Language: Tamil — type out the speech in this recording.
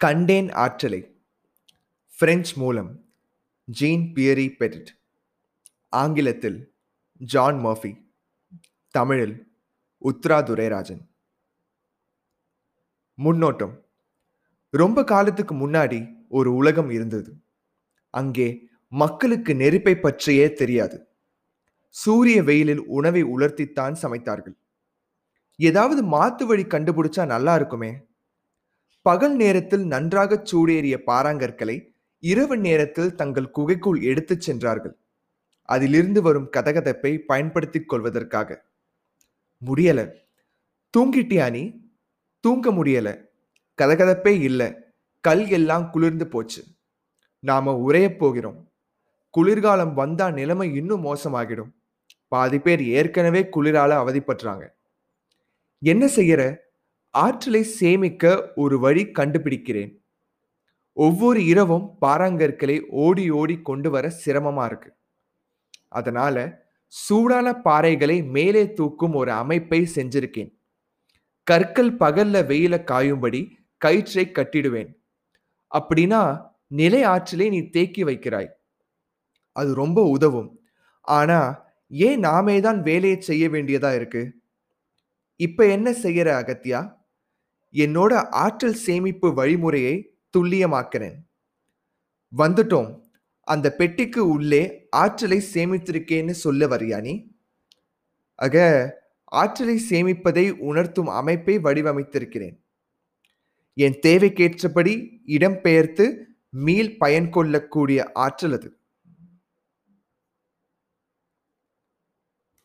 கண்டேன் ஆற்றலை. பிரெஞ்சு மூலம் ஜீன் பியரி பெட்டிட் ஆங்கிலத்தில் ஜான் மர்ஃபி. தமிழில் உத்ரா துரைராஜன். முன்னோட்டம். ரொம்ப காலத்துக்கு முன்னாடி ஒரு உலகம் இருந்தது. அங்கே மக்களுக்கு நெருப்பை பற்றியே தெரியாது. சூரிய வெயிலில் உணவை உலர்த்தித்தான் சமைத்தார்கள். ஏதாவது மாத்து வழி கண்டுபிடிச்சா நல்லா இருக்குமே? பகல் நேரத்தில் நன்றாக சூடேறிய பாறாங்கற்களை இரவு நேரத்தில் தங்கள் குகைக்குள் எடுத்துச் சென்றார்கள். அதிலிருந்து வரும் கதகதப்பை பயன்படுத்திக் கொள்வதற்காக. முடியல. தூங்கிட்டியா நீ? தூங்க முடியல. கதகதப்பே இல்லை. கல் எல்லாம் குளிர்ந்து போச்சு. நாம உரையப் போகிறோம். குளிர்காலம் வந்தா நிலைமை இன்னும் மோசமாகிடும். பாதி பேர் ஏற்கனவே குளிரால அவதிப்படுறாங்க. என்ன செய்யற? ஆற்றலை சேமிக்க ஒரு வழி கண்டுபிடிக்கிறேன். ஒவ்வொரு இரவும் பாறாங்கற்களை ஓடி ஓடி கொண்டு வர சிரமமா இருக்கு. அதனால சூடான பாறைகளை மேலே தூக்கும் ஒரு அமைப்பை செஞ்சிருக்கேன். கற்கள் பகல்ல வெயில காயும்படி கயிற்றை கட்டிடுவேன். அப்படின்னா நிலை ஆற்றலை நீ தேக்கி வைக்கிறாய். அது ரொம்ப உதவும். ஆனா ஏன் நாமே தான் வேலையை செய்ய வேண்டியதா இருக்கு? இப்ப என்ன செய்யற அகத்தியா? என்னோட ஆற்றல் சேமிப்பு வழிமுறையை துல்லியமாக்கிறேன். வந்துட்டோம். அந்த பெட்டிக்கு உள்ளே ஆற்றலை சேமித்திருக்கேன்னு சொல்ல வரியானி நீ? ஆக ஆற்றலை சேமிப்பதை உணர்த்தும் அமைப்பை வடிவமைத்திருக்கிறேன். என் தேவைக்கேற்றபடி இடம்பெயர்த்து மீள் பயன் கொள்ளக்கூடிய ஆற்றல் அது.